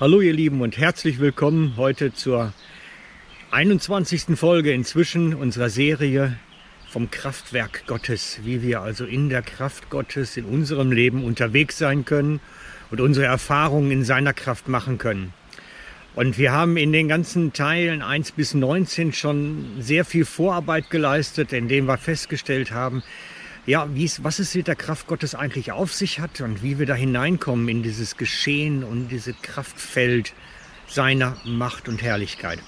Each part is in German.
Hallo ihr Lieben und herzlich willkommen heute zur 21. Folge inzwischen unserer Serie vom Kraftwerk Gottes, wie wir also in der Kraft Gottes in unserem Leben unterwegs sein können und unsere Erfahrungen in seiner Kraft machen können. Und wir haben in den ganzen Teilen 1 bis 19 schon sehr viel Vorarbeit geleistet, indem wir festgestellt haben, ja, wie es, was es mit der Kraft Gottes eigentlich auf sich hat und wie wir da hineinkommen in dieses Geschehen und dieses Kraftfeld seiner Macht und Herrlichkeit.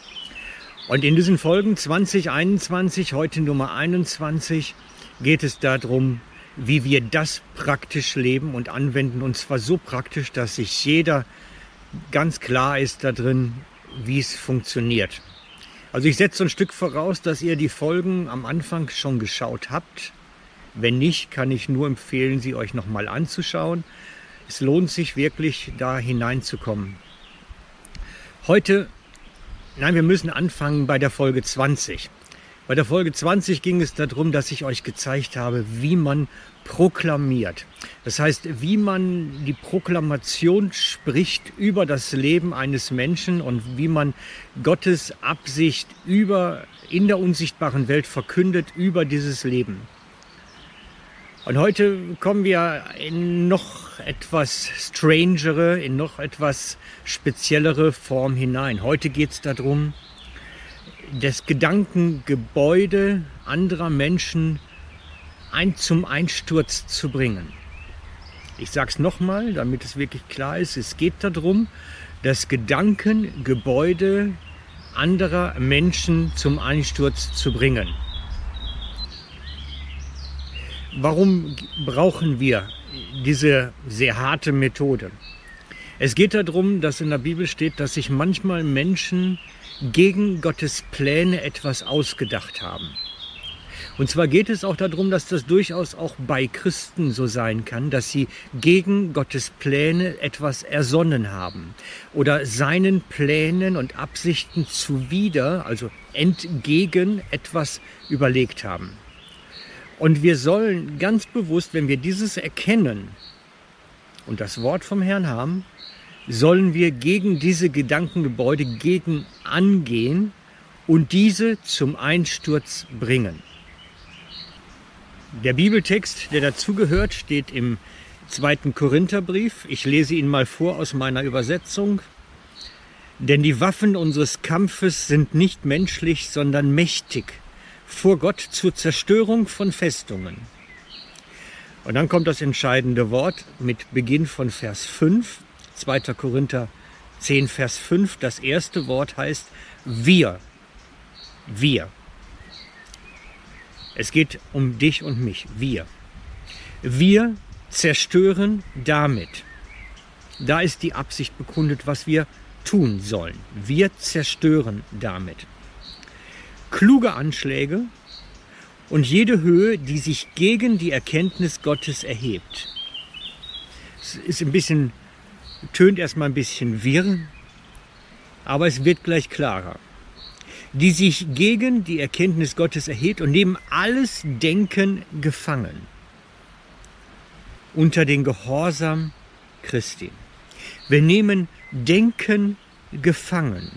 Und in diesen Folgen 2021, heute Nummer 21, geht es darum, wie wir das praktisch leben und anwenden. Und zwar so praktisch, dass sich jeder ganz klar ist da drin, wie es funktioniert. Also ich setze ein Stück voraus, dass ihr die Folgen am Anfang schon geschaut habt. Wenn nicht, kann ich nur empfehlen, sie euch nochmal anzuschauen. Es lohnt sich wirklich, da hineinzukommen. Heute, nein, wir müssen anfangen bei der Folge 20. Bei der Folge 20 ging es darum, dass ich euch gezeigt habe, wie man proklamiert. Das heißt, wie man die Proklamation spricht über das Leben eines Menschen und wie man Gottes Absicht über in der unsichtbaren Welt verkündet über dieses Leben. Und heute kommen wir in noch etwas strangere, in noch etwas speziellere Form hinein. Heute geht es darum, das Gedankengebäude anderer Menschen ein, zum Einsturz zu bringen. Ich sage es nochmal, damit es wirklich klar ist. Es geht darum, das Gedankengebäude anderer Menschen zum Einsturz zu bringen. Warum brauchen wir diese sehr harte Methode? Es geht darum, dass in der Bibel steht, dass sich manchmal Menschen gegen Gottes Pläne etwas ausgedacht haben. Und zwar geht es auch darum, dass das durchaus auch bei Christen so sein kann, dass sie gegen Gottes Pläne etwas ersonnen haben oder seinen Plänen und Absichten zuwider, also entgegen etwas überlegt haben. Und wir sollen ganz bewusst, wenn wir dieses erkennen und das Wort vom Herrn haben, sollen wir gegen diese Gedankengebäude gegen angehen und diese zum Einsturz bringen. Der Bibeltext, der dazugehört, steht im zweiten Korintherbrief. Ich lese ihn mal vor aus meiner Übersetzung. Denn die Waffen unseres Kampfes sind nicht menschlich, sondern mächtig vor Gott zur Zerstörung von Festungen. Und dann kommt das entscheidende Wort mit Beginn von Vers 5, 2. Korinther 10, Vers 5. Das erste Wort heißt wir. Wir. Es geht um dich und mich. Wir. Wir zerstören damit. Da ist die Absicht bekundet, was wir tun sollen. Wir zerstören damit kluge Anschläge und jede Höhe, die sich gegen die Erkenntnis Gottes erhebt. Es ist ein bisschen, tönt erstmal ein bisschen wirr, aber es wird gleich klarer. Die sich gegen die Erkenntnis Gottes erhebt und nehmen alles Denken gefangen unter den Gehorsam Christi. Wir nehmen Denken gefangen.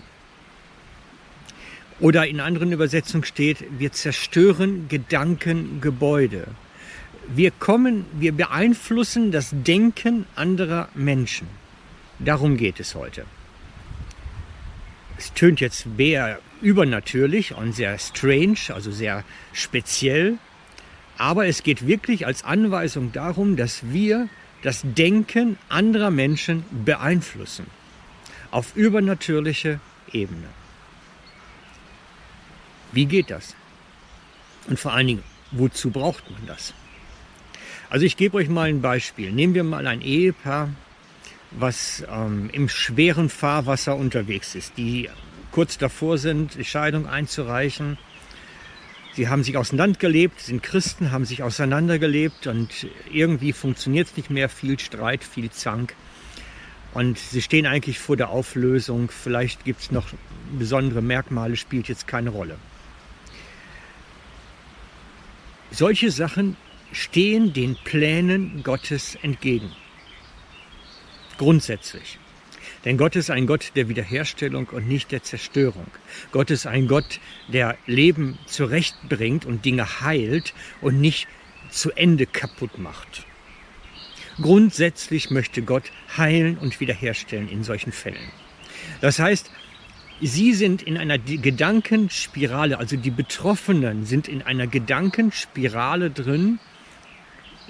Oder in anderen Übersetzungen steht, wir zerstören Gedankengebäude. Wir kommen, wir beeinflussen das Denken anderer Menschen. Darum geht es heute. Es tönt jetzt sehr übernatürlich und sehr strange, also sehr speziell. Aber es geht wirklich als Anweisung darum, dass wir das Denken anderer Menschen beeinflussen. Auf übernatürliche Ebene. Wie geht das? Und vor allen Dingen, wozu braucht man das? Also ich gebe euch mal ein Beispiel. Nehmen wir mal ein Ehepaar, was ähm, im schweren Fahrwasser unterwegs ist, die kurz davor sind, die Scheidung einzureichen. Sie haben sich auseinandergelebt, sind Christen, haben sich auseinandergelebt und irgendwie funktioniert es nicht mehr. Viel Streit, viel Zank. Und sie stehen eigentlich vor der Auflösung. Vielleicht gibt es noch besondere Merkmale, spielt jetzt keine Rolle. Solche Sachen stehen den Plänen Gottes entgegen. Grundsätzlich. Denn Gott ist ein Gott der Wiederherstellung und nicht der Zerstörung. Gott ist ein Gott, der Leben zurechtbringt und Dinge heilt und nicht zu Ende kaputt macht. Grundsätzlich möchte Gott heilen und wiederherstellen in solchen Fällen. Das heißt, Sie sind in einer Gedankenspirale, also die Betroffenen sind in einer Gedankenspirale drin,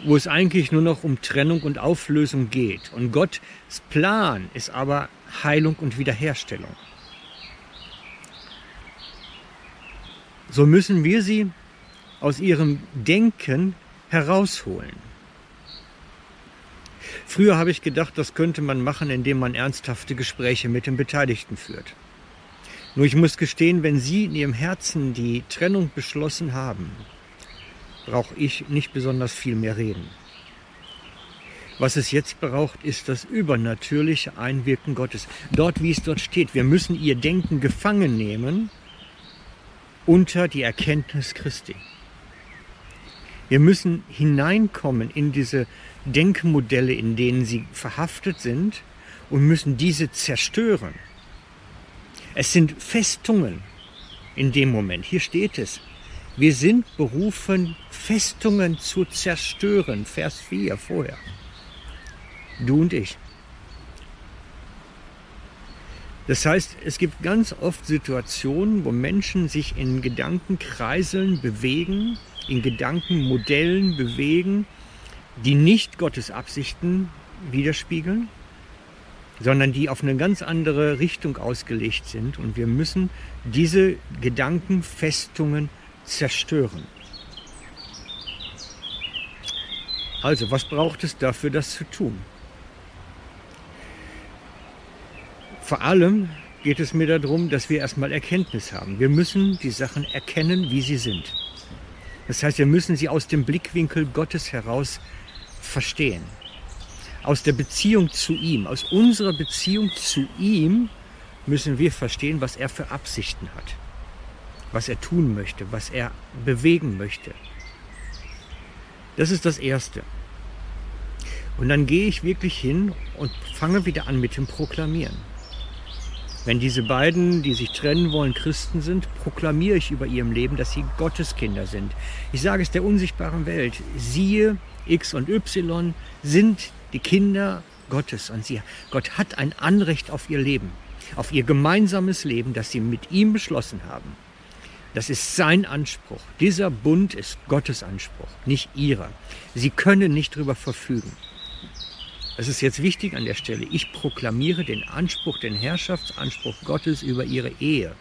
wo es eigentlich nur noch um Trennung und Auflösung geht. Und Gottes Plan ist aber Heilung und Wiederherstellung. So müssen wir sie aus ihrem Denken herausholen. Früher habe ich gedacht, das könnte man machen, indem man ernsthafte Gespräche mit den Beteiligten führt. Nur ich muss gestehen, wenn Sie in Ihrem Herzen die Trennung beschlossen haben, brauche ich nicht besonders viel mehr reden. Was es jetzt braucht, ist das übernatürliche Einwirken Gottes. Dort, wie es dort steht, wir müssen ihr Denken gefangen nehmen unter die Erkenntnis Christi. Wir müssen hineinkommen in diese Denkmodelle, in denen sie verhaftet sind und müssen diese zerstören. Es sind Festungen in dem Moment. Hier steht es. Wir sind berufen, Festungen zu zerstören. Vers 4 vorher. Du und ich. Das heißt, es gibt ganz oft Situationen, wo Menschen sich in Gedankenkreiseln bewegen, in Gedankenmodellen bewegen, die nicht Gottes Absichten widerspiegeln, sondern die auf eine ganz andere Richtung ausgelegt sind. Und wir müssen diese Gedankenfestungen zerstören. Also, was braucht es dafür, das zu tun? Vor allem geht es mir darum, dass wir erstmal Erkenntnis haben. Wir müssen die Sachen erkennen, wie sie sind. Das heißt, wir müssen sie aus dem Blickwinkel Gottes heraus verstehen aus der Beziehung zu ihm, aus unserer Beziehung zu ihm müssen wir verstehen, was er für Absichten hat, was er tun möchte, was er bewegen möchte. Das ist das Erste. Und dann gehe ich wirklich hin und fange wieder an mit dem Proklamieren. Wenn diese beiden, die sich trennen wollen, Christen sind, proklamiere ich über ihrem Leben, dass sie Gotteskinder sind. Ich sage es der unsichtbaren Welt. Siehe, X und Y sind die Kinder Gottes und sie, Gott hat ein Anrecht auf ihr Leben, auf ihr gemeinsames Leben, das sie mit ihm beschlossen haben. Das ist sein Anspruch. Dieser Bund ist Gottes Anspruch, nicht ihrer. Sie können nicht darüber verfügen. Das ist jetzt wichtig an der Stelle. Ich proklamiere den Anspruch, den Herrschaftsanspruch Gottes über ihre Ehe.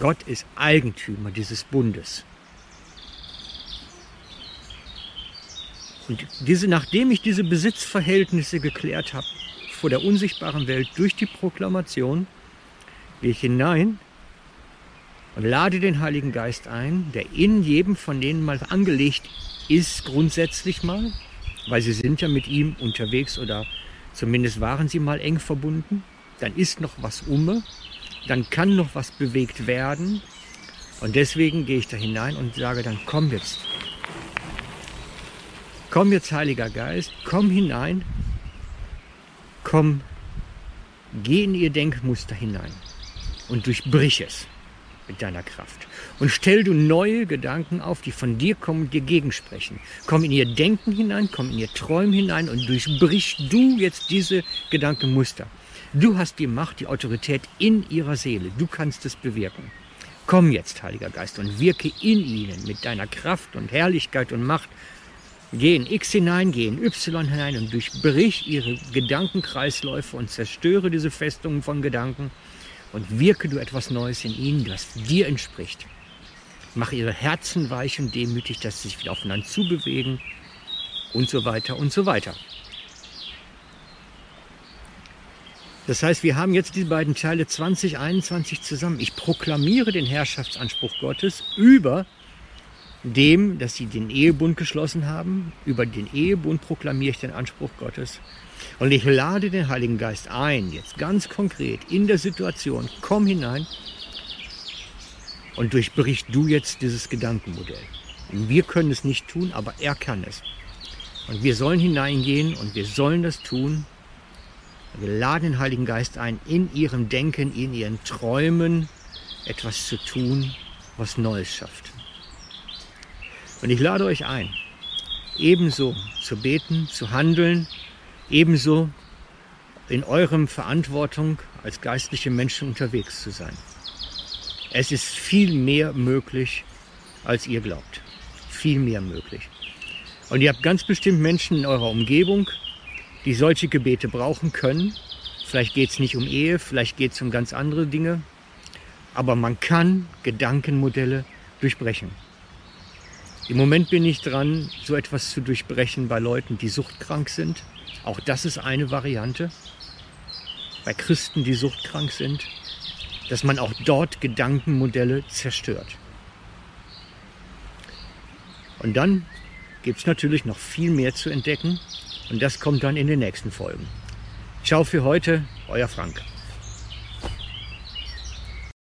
Gott ist Eigentümer dieses Bundes. Und diese, nachdem ich diese Besitzverhältnisse geklärt habe, vor der unsichtbaren Welt durch die Proklamation, gehe ich hinein und lade den Heiligen Geist ein, der in jedem von denen mal angelegt ist, grundsätzlich mal, weil sie sind ja mit ihm unterwegs oder zumindest waren sie mal eng verbunden. Dann ist noch was umme, dann kann noch was bewegt werden. Und deswegen gehe ich da hinein und sage dann, komm jetzt, Komm jetzt, Heiliger Geist, komm hinein, komm, geh in ihr Denkmuster hinein. Und durchbrich es mit deiner Kraft. Und stell du neue Gedanken auf, die von dir kommen und dir gegensprechen. Komm in ihr Denken hinein, komm in ihr Träumen hinein und durchbrich du jetzt diese Gedankenmuster. Du hast die Macht, die Autorität in ihrer Seele. Du kannst es bewirken. Komm jetzt, Heiliger Geist, und wirke in ihnen mit deiner Kraft und Herrlichkeit und Macht Geh in X hinein, geh in Y hinein und durchbrich ihre Gedankenkreisläufe und zerstöre diese Festungen von Gedanken und wirke du etwas Neues in ihnen, das dir entspricht. Mach ihre Herzen weich und demütig, dass sie sich wieder aufeinander zubewegen und so weiter und so weiter. Das heißt, wir haben jetzt die beiden Teile 2021 zusammen. Ich proklamiere den Herrschaftsanspruch Gottes über dem, dass sie den Ehebund geschlossen haben. Über den Ehebund proklamiere ich den Anspruch Gottes. Und ich lade den Heiligen Geist ein, jetzt ganz konkret in der Situation, komm hinein und durchbricht du jetzt dieses Gedankenmodell. Wir können es nicht tun, aber er kann es. Und wir sollen hineingehen und wir sollen das tun Wir laden den Heiligen Geist ein, in ihrem Denken, in ihren Träumen etwas zu tun, was Neues schafft. Und ich lade euch ein, ebenso zu beten, zu handeln, ebenso in eurem Verantwortung als geistliche Menschen unterwegs zu sein. Es ist viel mehr möglich, als ihr glaubt. Viel mehr möglich. Und ihr habt ganz bestimmt Menschen in eurer Umgebung, die solche Gebete brauchen können. Vielleicht geht es nicht um Ehe, vielleicht geht es um ganz andere Dinge. Aber man kann Gedankenmodelle durchbrechen. Im Moment bin ich dran, so etwas zu durchbrechen bei Leuten, die suchtkrank sind. Auch das ist eine Variante. Bei Christen, die suchtkrank sind, dass man auch dort Gedankenmodelle zerstört. Und dann gibt es natürlich noch viel mehr zu entdecken und das kommt dann in den nächsten Folgen. Ciao für heute, euer Frank.